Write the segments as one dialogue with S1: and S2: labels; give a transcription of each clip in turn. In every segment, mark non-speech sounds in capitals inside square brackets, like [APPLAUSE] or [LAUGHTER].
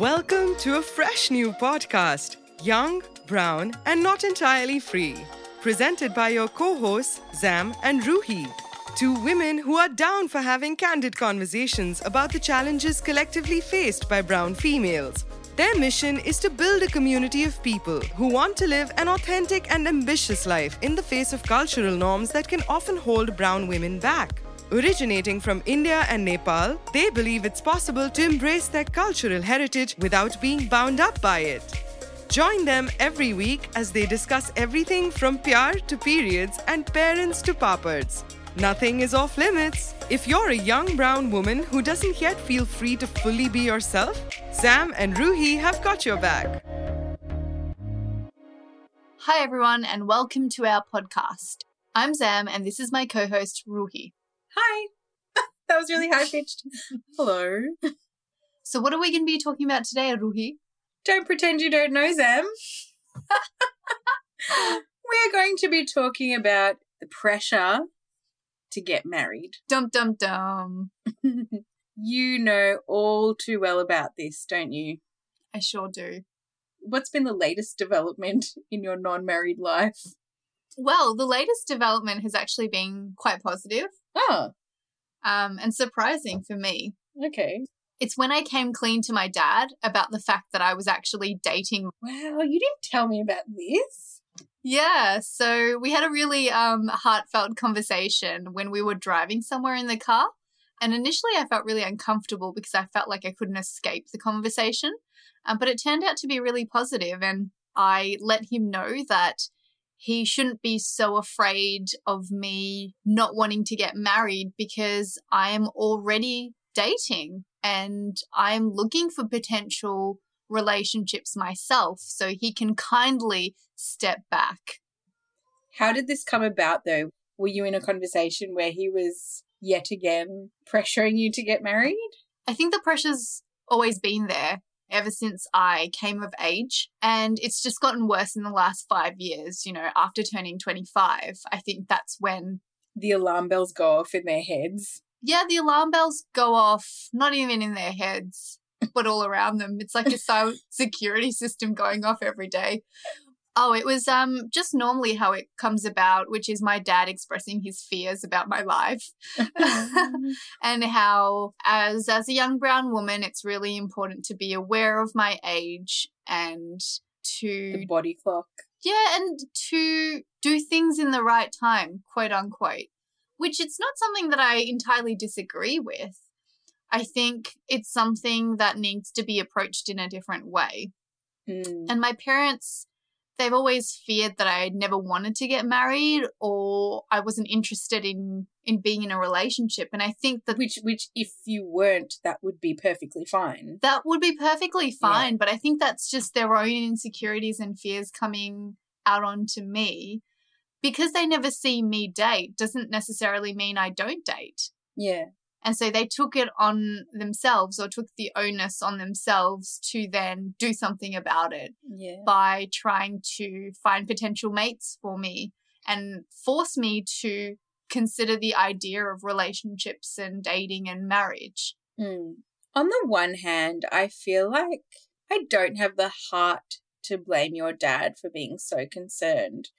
S1: Welcome to a fresh new podcast, Young, Brown, and Not Entirely Free, presented by your co hosts, Zam and Ruhi. Two women who are down for having candid conversations about the challenges collectively faced by brown females. Their mission is to build a community of people who want to live an authentic and ambitious life in the face of cultural norms that can often hold brown women back. Originating from India and Nepal, they believe it's possible to embrace their cultural heritage without being bound up by it. Join them every week as they discuss everything from pyar to periods and parents to papads. Nothing is off limits. If you're a young brown woman who doesn't yet feel free to fully be yourself, Zam and Ruhi have got your back.
S2: Hi, everyone, and welcome to our podcast. I'm Zam, and this is my co host, Ruhi.
S3: Hi. [LAUGHS] that was really high pitched. [LAUGHS] Hello.
S2: So, what are we going to be talking about today, Ruhi?
S3: Don't pretend you don't know Zam. [LAUGHS] We're going to be talking about the pressure to get married.
S2: Dum dum dum.
S3: you know all too well about this, don't you?
S2: I sure do.
S3: What's been the latest development in your non married life?
S2: Well, the latest development has actually been quite positive.
S3: Oh.
S2: Um, and surprising for me.
S3: Okay.
S2: It's when I came clean to my dad about the fact that I was actually dating.
S3: Wow, you didn't tell me about this.
S2: Yeah, so we had a really um, heartfelt conversation when we were driving somewhere in the car. And initially, I felt really uncomfortable because I felt like I couldn't escape the conversation. Um, but it turned out to be really positive, and I let him know that he shouldn't be so afraid of me not wanting to get married because I am already dating and I'm looking for potential relationships myself. So he can kindly step back.
S3: How did this come about though? Were you in a conversation where he was yet again pressuring you to get married?
S2: I think the pressure's always been there ever since I came of age. And it's just gotten worse in the last five years. You know, after turning 25, I think that's when
S3: the alarm bells go off in their heads.
S2: Yeah, the alarm bells go off, not even in their heads, but all around them. It's like a [LAUGHS] silent security system going off every day. Oh, it was um just normally how it comes about, which is my dad expressing his fears about my life. [LAUGHS] and how as as a young brown woman, it's really important to be aware of my age and to
S3: the body clock.
S2: Yeah, and to do things in the right time, quote unquote. Which it's not something that I entirely disagree with. I think it's something that needs to be approached in a different way.
S3: Mm.
S2: And my parents they've always feared that I never wanted to get married or I wasn't interested in in being in a relationship and I think that
S3: which which if you weren't that would be perfectly fine.
S2: That would be perfectly fine, yeah. but I think that's just their own insecurities and fears coming out onto me. Because they never see me date doesn't necessarily mean I don't date.
S3: Yeah.
S2: And so they took it on themselves or took the onus on themselves to then do something about it
S3: yeah.
S2: by trying to find potential mates for me and force me to consider the idea of relationships and dating and marriage.
S3: Mm. On the one hand, I feel like I don't have the heart to blame your dad for being so concerned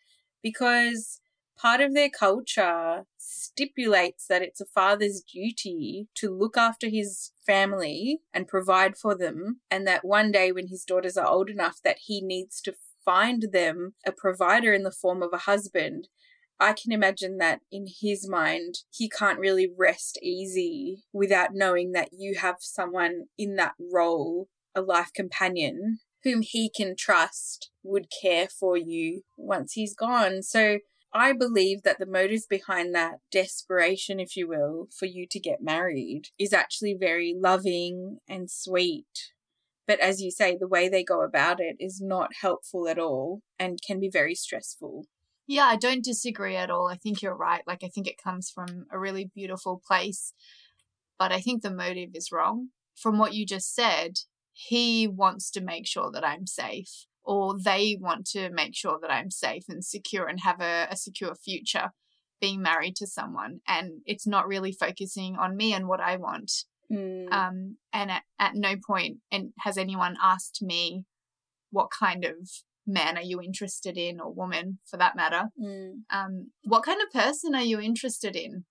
S3: because part of their culture stipulates that it's a father's duty to look after his family and provide for them, and that one day when his daughters are old enough that he needs to find them a provider in the form of a husband. I can imagine that in his mind, he can't really rest easy without knowing that you have someone in that role, a life companion, whom he can trust would care for you once he's gone. So I believe that the motive behind that desperation, if you will, for you to get married is actually very loving and sweet. But as you say, the way they go about it is not helpful at all and can be very stressful.
S2: Yeah, I don't disagree at all. I think you're right. Like, I think it comes from a really beautiful place. But I think the motive is wrong. From what you just said, he wants to make sure that I'm safe or they want to make sure that I'm safe and secure and have a, a secure future being married to someone. And it's not really focusing on me and what I want.
S3: Mm.
S2: Um, and at, at no point and has anyone asked me what kind of man are you interested in or woman for that matter.
S3: Mm.
S2: Um, what kind of person are you interested in?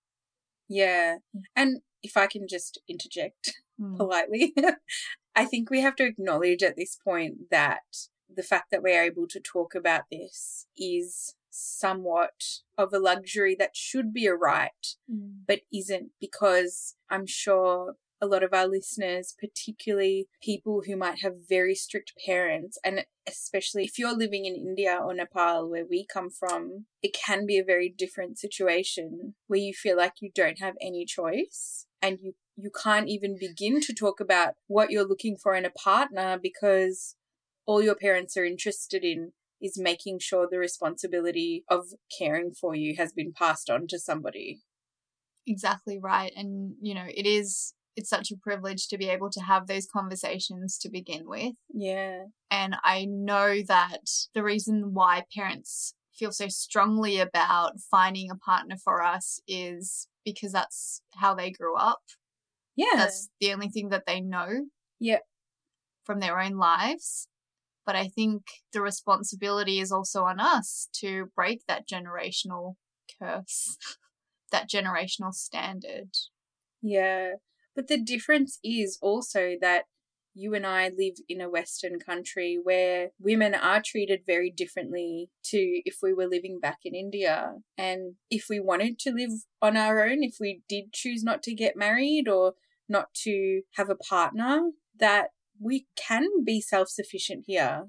S3: Yeah. And if I can just interject
S2: Mm.
S3: politely, [LAUGHS] I think we have to acknowledge at this point that the fact that we're able to talk about this is somewhat of a luxury that should be a right,
S2: Mm.
S3: but isn't because I'm sure a lot of our listeners, particularly people who might have very strict parents, and especially if you're living in India or Nepal, where we come from, it can be a very different situation where you feel like you don't have any choice and you you can't even begin to talk about what you're looking for in a partner because all your parents are interested in is making sure the responsibility of caring for you has been passed on to somebody.
S2: Exactly right. And, you know, it is, it's such a privilege to be able to have those conversations to begin with.
S3: Yeah.
S2: And I know that the reason why parents feel so strongly about finding a partner for us is because that's how they grew up.
S3: Yeah.
S2: That's the only thing that they know.
S3: Yeah.
S2: From their own lives. But I think the responsibility is also on us to break that generational curse, [LAUGHS] that generational standard.
S3: Yeah. But the difference is also that you and I live in a Western country where women are treated very differently to if we were living back in India. And if we wanted to live on our own, if we did choose not to get married or not to have a partner, that we can be self sufficient here.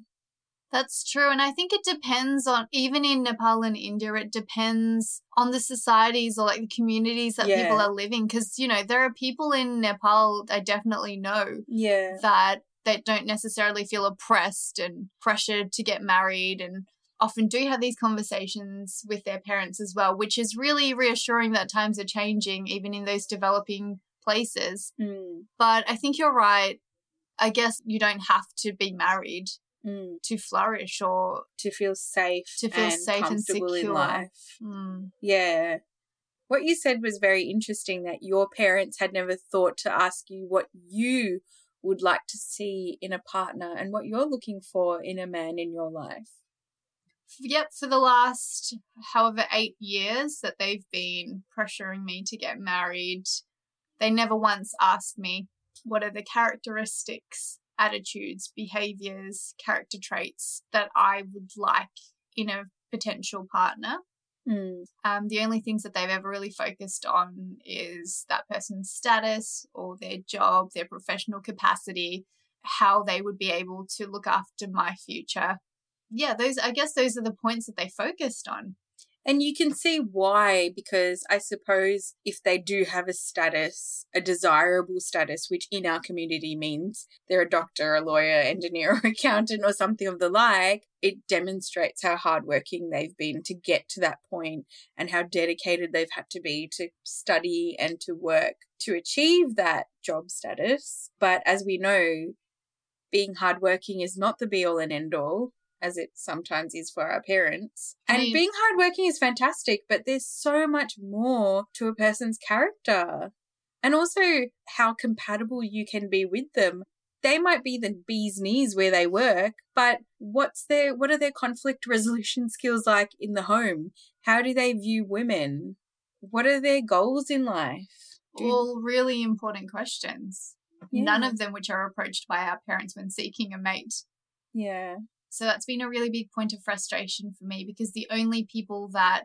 S2: That's true. And I think it depends on, even in Nepal and India, it depends on the societies or like the communities that
S3: Yeah.
S2: people are living. Because, you know, there are people in Nepal I definitely know
S3: Yeah.
S2: that they don't necessarily feel oppressed and pressured to get married and often do have these conversations with their parents as well, which is really reassuring that times are changing even in those developing places.
S3: Mm,
S2: But I think you're right. I guess you don't have to be married
S3: mm.
S2: to flourish or
S3: To feel safe,
S2: To feel
S3: and
S2: safe and
S3: comfortable in
S2: secure.
S3: life.
S2: mm,
S3: Yeah. What you said was very interesting that your parents had never thought to ask you what you would like to see in a partner and what you're looking for in a man in your life.
S2: yep, for the last however eight years that they've been pressuring me to get married, they never once asked me what are the characteristics, attitudes, behaviors, character traits that I would like in a potential partner.
S3: Mm.
S2: Um, the only things that they've ever really focused on is that person's status or their job, their professional capacity, how they would be able to look after my future. Yeah, those I guess those are the points that they focused on.
S3: And you can see why, because I suppose if they do have a status, a desirable status, which in our community means they're a doctor, a lawyer, engineer, [LAUGHS] or accountant, or something of the like, it demonstrates how hardworking they've been to get to that point and how dedicated they've had to be to study and to work to achieve that job status. But as we know, being hardworking is not the be all and end all as it sometimes is for our parents.
S2: I
S3: And
S2: mean-
S3: being hardworking is fantastic, but there's so much more to a person's character. And also how compatible you can be with them. They might be the bee's knees where they work, but what's their what are their conflict [LAUGHS] resolution skills like in the home? How do they view women? What are their goals in life? Do-
S2: All really important questions. None of them which are approached by our parents when seeking a mate.
S3: Yeah.
S2: So that's been a really big point of frustration for me because the only people that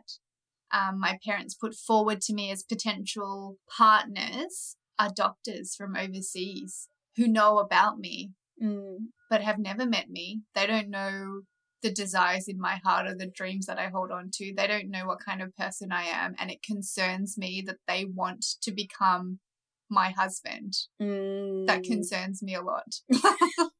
S2: um, my parents put forward to me as potential partners are doctors from overseas who know about me
S3: Mm.
S2: but have never met me. They don't know the desires in my heart or the dreams that I hold on to. They don't know what kind of person I am. And it concerns me that they want to become my husband.
S3: Mm.
S2: That concerns me a lot. [LAUGHS] [LAUGHS]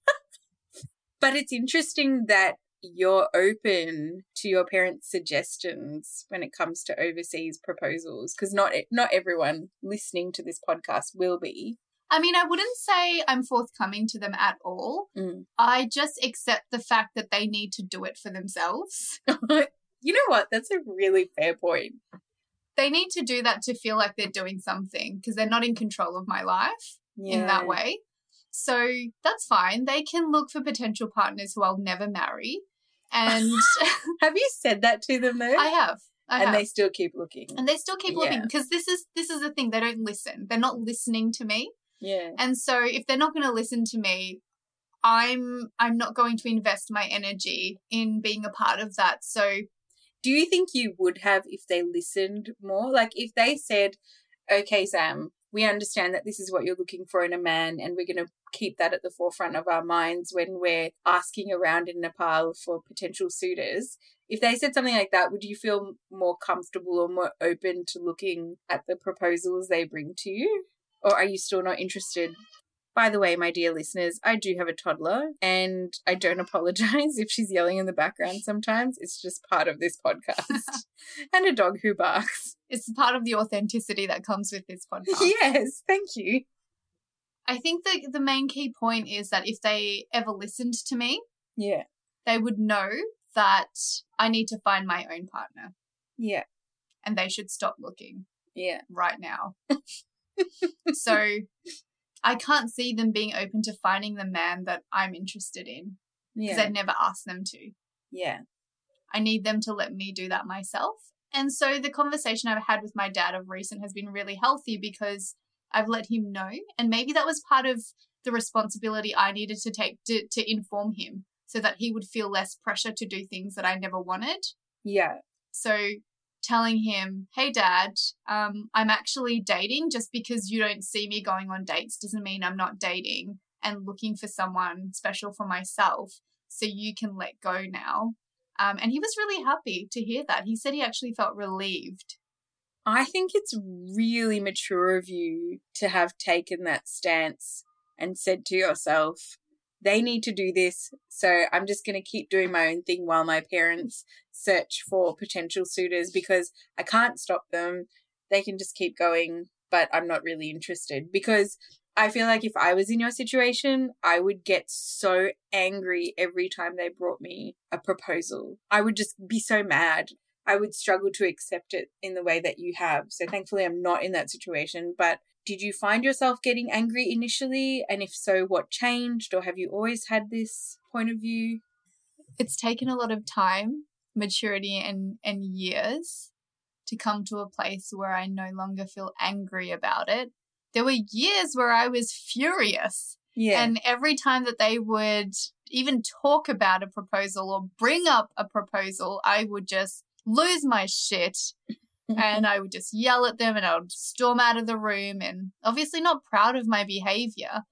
S3: But it's interesting that you're open to your parents' suggestions when it comes to overseas proposals because not not everyone listening to this podcast will be.
S2: I mean, I wouldn't say I'm forthcoming to them at all.
S3: Mm.
S2: I just accept the fact that they need to do it for themselves. [LAUGHS]
S3: you know what? That's a really fair point.
S2: They need to do that to feel like they're doing something because they're not in control of my life. in that way. So that's fine. They can look for potential partners who I'll never marry. And [LAUGHS]
S3: have you said that to them though?
S2: I have. I
S3: and
S2: have.
S3: they still keep looking.
S2: and they still keep looking because this is this is the thing they don't listen they're not listening to me
S3: yeah.
S2: and so if they're not going to listen to me i'm i'm not going to invest my energy in being a part of that so
S3: Do you think you would have if they listened more? Like if they said, okay, Zam, we understand that this is what you're looking for in a man, and we're going to keep that at the forefront of our minds when we're asking around in Nepal for potential suitors. If they said something like that, would you feel more comfortable or more open to looking at the proposals they bring to you? Or are you still not interested? By the way, my dear listeners, I do have a toddler and I don't [LAUGHS] apologize if she's yelling in the background sometimes. It's just part of this podcast. [LAUGHS] and a dog who barks.
S2: it's part of the authenticity that comes with this [LAUGHS] podcast
S3: Yes, thank you.
S2: i think the the main key point is that if they ever listened to me
S3: Yeah.
S2: they would know that i need to find my own partner
S3: Yeah.
S2: and they should stop looking
S3: Yeah.
S2: right now. so I can't see them being open to finding the man that I'm interested in because
S3: Yeah.
S2: I'd never asked them to.
S3: Yeah.
S2: I need them to let me do that myself. And so the conversation I've had with my dad of recent has been really healthy because I've let him know. And maybe that was part of the responsibility I needed to take to, to inform him so that he would feel less pressure to do things that I never wanted.
S3: Yeah.
S2: So telling him, hey, dad, um, I'm actually dating just because you don't see me going on dates doesn't mean I'm not dating and looking for someone special for myself. So you can let go now. Um, and he was really happy to hear that. He said he actually felt relieved.
S3: I think it's really mature of you to have taken that stance and said to yourself, they need to do this. So I'm just going to keep doing my own thing while my parents search for potential suitors because I can't stop them. They can just keep going, but I'm not really interested because I feel like if I was in your situation, I would get so angry every time they brought me a proposal. I would just be so mad. I would struggle to accept it in the way that you have. So thankfully, I'm not in that situation. But did you find yourself getting angry initially? And if so, what changed? Or have you always had this point of view?
S2: It's taken a lot of time, maturity, and, and years to come to a place where I no longer feel angry about it. There were years where I was furious.
S3: Yeah.
S2: And every time that they would even talk about a proposal or bring up a proposal, I would just lose my shit and I would just yell at them and I would storm out of the room and obviously not proud of my behavior.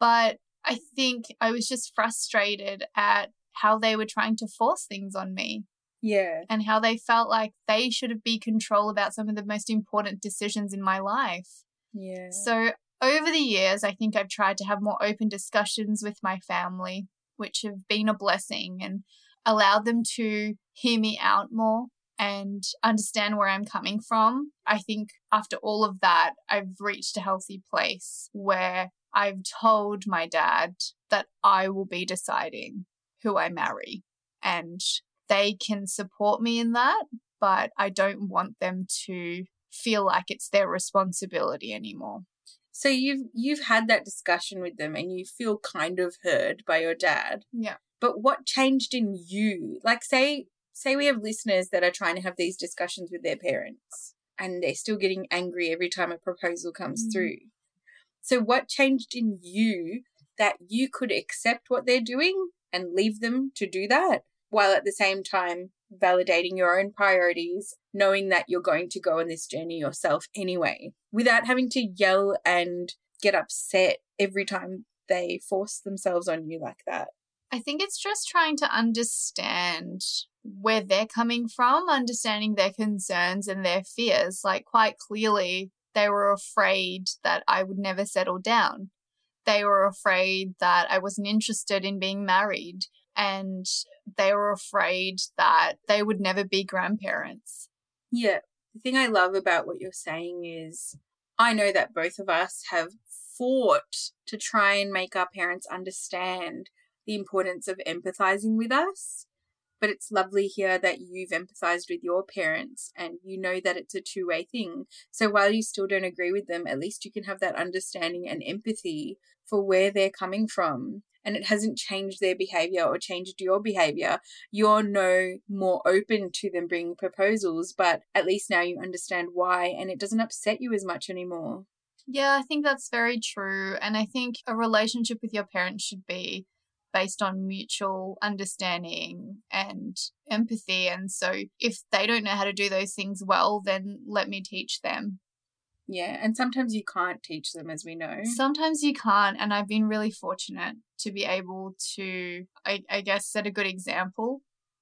S2: But I think I was just frustrated at how they were trying to force things on me
S3: yeah.
S2: and how they felt like they should have be control about some of the most important decisions in my life.
S3: Yeah.
S2: So over the years, I think I've tried to have more open discussions with my family, which have been a blessing and allowed them to hear me out more and understand where I'm coming from. I think after all of that, I've reached a healthy place where I've told my dad that I will be deciding who I marry and they can support me in that, but I don't want them to feel like it's their responsibility anymore.
S3: So you've you've had that discussion with them and you feel kind of heard by your dad.
S2: Yeah.
S3: But what changed in you? Like say say we have listeners that are trying to have these discussions with their parents and they're still getting angry every time a proposal comes
S2: Mm.
S3: through. So what changed in you that you could accept what they're doing and leave them to do that while at the same time validating your own priorities, knowing that you're going to go on this journey yourself anyway, without having to yell and get upset every time they force themselves on you like that.
S2: I think it's just trying to understand where they're coming from, understanding their concerns and their fears. Like, quite clearly, they were afraid that I would never settle down. They were afraid that I wasn't interested in being married. And they were afraid that they would never be grandparents.
S3: Yeah. The thing I love about what you're saying is I know that both of us have fought to try and make our parents understand the importance of empathizing with us. But it's lovely here that you've empathized with your parents and you know that it's a two way thing. So while you still don't agree with them, at least you can have that understanding and empathy for where they're coming from. And it hasn't changed their behavior or changed your behavior. You're no more open to them bringing proposals, but at least now you understand why and it doesn't upset you as much anymore.
S2: Yeah, I think that's very true. And I think a relationship with your parents should be based on mutual understanding and empathy. And so if they don't know how to do those things well, then let me teach them.
S3: Yeah, and sometimes you can't teach them, as we know.
S2: Sometimes you can't, and I've been really fortunate to be able to, I, I guess, set a good example.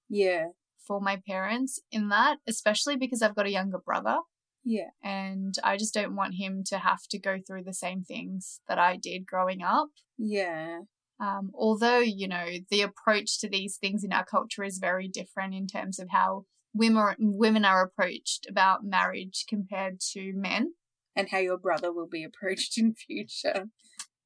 S3: Yeah.
S2: For my parents in that, especially because I've got a younger brother.
S3: Yeah.
S2: And I just don't want him to have to go through the same things that I did growing up.
S3: Yeah.
S2: Um, although, you know, the approach to these things in our culture is very different in terms of how women, women are approached about marriage compared to men.
S3: And how your brother will be approached in future.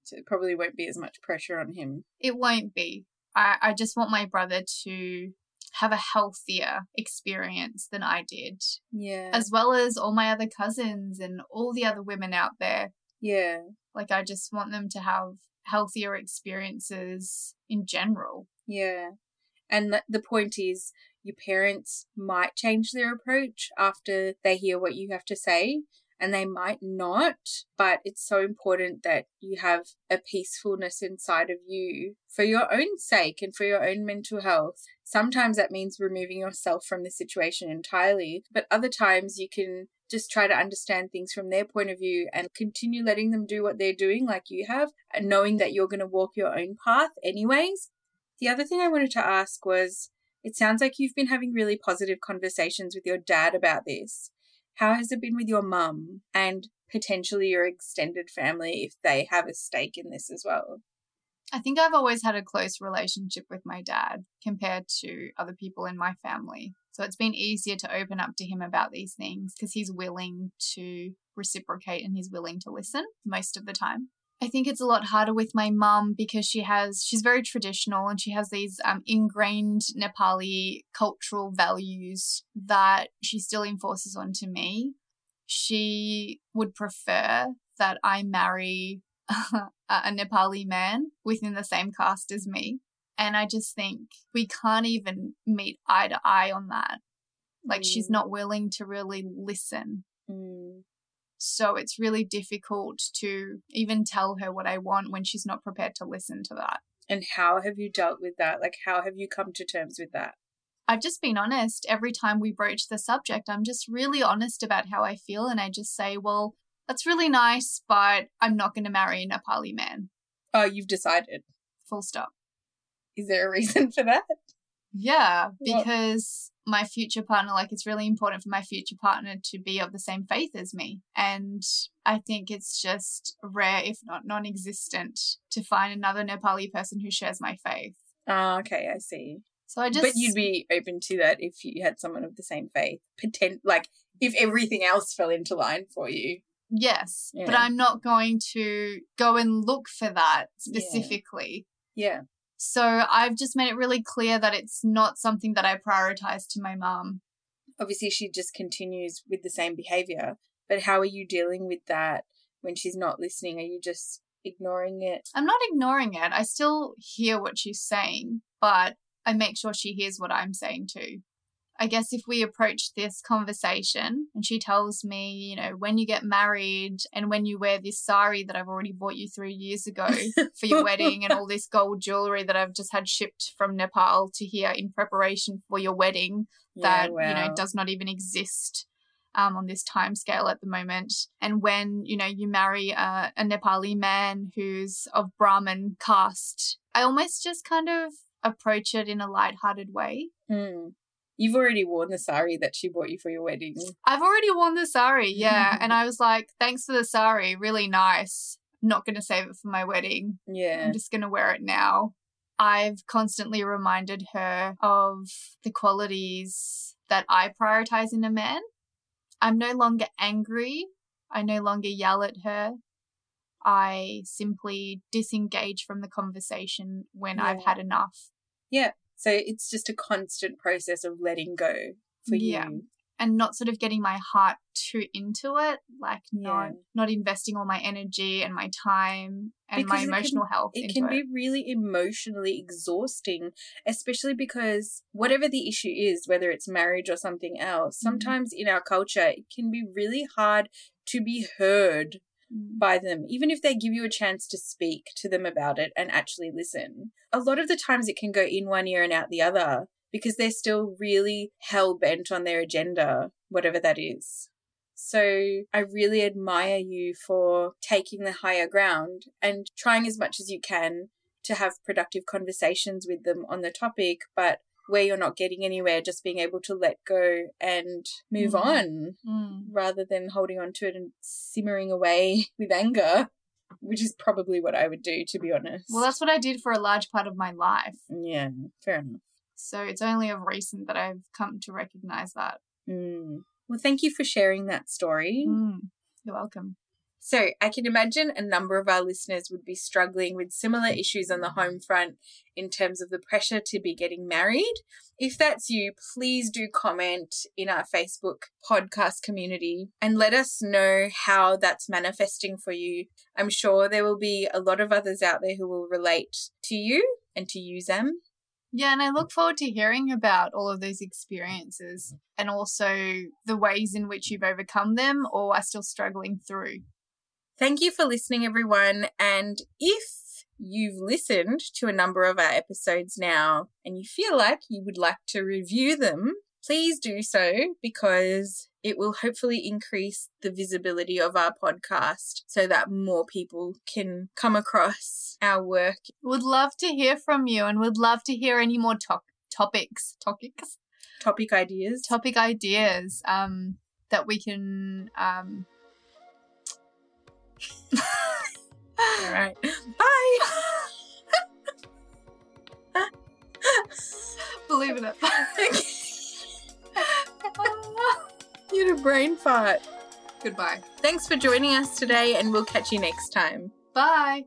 S3: So it probably won't be as much pressure on him.
S2: It won't be. I, I just want my brother to have a healthier experience than I did.
S3: Yeah.
S2: As well as all my other cousins and all the other women out there.
S3: Yeah.
S2: Like, I just want them to have healthier experiences in general.
S3: Yeah. And the point is, your parents might change their approach after they hear what you have to say, and they might not, but it's so important that you have a peacefulness inside of you for your own sake and for your own mental health. Sometimes that means removing yourself from the situation entirely, but other times you can just try to understand things from their point of view and continue letting them do what they're doing like you have and knowing that you're going to walk your own path anyways. The other thing I wanted to ask was it sounds like you've been having really positive conversations with your dad about this. How has it been with your mum and potentially your extended family if they have a stake in this as well?
S2: I think I've always had a close relationship with my dad compared to other people in my family. So it's been easier to open up to him about these things because he's willing to reciprocate and he's willing to listen most of the time. I think it's a lot harder with my mum because she has she's very traditional and she has these um, ingrained Nepali cultural values that she still enforces onto me. She would prefer that I marry [LAUGHS] a Nepali man within the same caste as me. And I just think we can't even meet eye to eye on that. Like, mm. she's not willing to really listen.
S3: Mm.
S2: So it's really difficult to even tell her what I want when she's not prepared to listen to that.
S3: And how have you dealt with that? Like, how have you come to terms with that?
S2: I've just been honest. Every time we broach the subject, I'm just really honest about how I feel. And I just say, well, that's really nice, but I'm not going to marry a Nepali man.
S3: Oh, you've decided.
S2: Full stop.
S3: Is there a reason for that?
S2: Yeah, because my future partner, like it's really important for my future partner to be of the same faith as me. And I think it's just rare, if not non existent, to find another Nepali person who shares my faith.
S3: Oh, okay, I see.
S2: So I just.
S3: But you'd be open to that if you had someone of the same faith. Potent, like if everything else fell into line for you.
S2: Yes, yeah. but I'm not going to go and look for that
S3: specifically. Yeah. yeah.
S2: So I've just made it really clear that it's not something that I prioritize to my mom.
S3: Obviously, she just continues with the same behavior. But how are you dealing with that when she's not listening? Are you just ignoring it?
S2: I'm not ignoring it. I still hear what she's saying, but I make sure she hears what I'm saying too. I guess if we approach this conversation and she tells me, you know, when you get married and when you wear this sari that I've already bought you three years ago for your wedding and all this gold jewelry that I've just had shipped from Nepal to here in preparation for your wedding that, yeah, you know, does not even exist. Um, on this time scale at the moment. And when, you know, you marry a, a Nepali man who's of Brahmin caste, I almost just kind of approach it in a light-hearted way.
S3: Mm. You've already worn the sari that she bought you for your wedding.
S2: I've already worn the sari, yeah. Mm. and I was like, thanks for the sari, really nice. not going to save it for my wedding.
S3: Yeah.
S2: I'm just going to wear it now. I've constantly reminded her of the qualities that I prioritize in a man. I'm no longer angry. I no longer yell at her. I simply disengage from the conversation when yeah. I've had enough.
S3: Yeah, So it's just a constant process of letting go for
S2: Yeah.
S3: you.
S2: and not sort of getting my heart too into it, like not
S3: Yeah.
S2: not investing all my energy and my time and
S3: Because
S2: my
S3: it can-
S2: emotional health
S3: It
S2: into
S3: can
S2: it.
S3: be really emotionally exhausting, especially because whatever the issue is, whether it's marriage or something else,
S2: Mhm.
S3: sometimes in our culture, it can be really hard to be heard
S2: Mm.
S3: by them, even if they give you a chance to speak to them about it and actually listen. A lot of the times it can go in one ear and out the other because they're still really hell bent on their agenda, whatever that is. So I really admire you for taking the higher ground and trying as much as you can to have productive conversations with them on the topic, but where you're not getting anywhere, just being able to let go and move
S2: Mhm.
S3: on
S2: Mm.
S3: rather than holding on to it and simmering away [LAUGHS] with anger, which is probably what I would do, to be honest.
S2: Well, that's what I did for a large part of my life.
S3: yeah, fair enough.
S2: So it's only of recent that I've come to recognize that.
S3: Mm. Well, thank you for sharing that story.
S2: Mm. You're welcome.
S3: So, I can imagine a number of our listeners would be struggling with similar issues on the home front in terms of the pressure to be getting married. If that's you, please do comment in our Facebook podcast community and let us know how that's manifesting for you. I'm sure there will be a lot of others out there who will relate to you and to use them.
S2: Yeah, and I look forward to hearing about all of those experiences and also the ways in which you've overcome them or are still struggling through.
S3: Thank you for listening, everyone. And if you've listened to a number of our episodes now and you feel like you would like to review them, please do so because it will hopefully increase the visibility of our podcast so that more people can come across our work.
S2: Would love to hear from you and would love to hear any more to- topics, topics,
S3: Topic ideas.
S2: topic ideas um, that we can. Um...
S3: All right. Bye. [LAUGHS]
S2: Believe in it. [LAUGHS]
S3: you had a brain fart.
S2: Goodbye.
S3: Thanks for joining us today, and we'll catch you next time.
S2: Bye.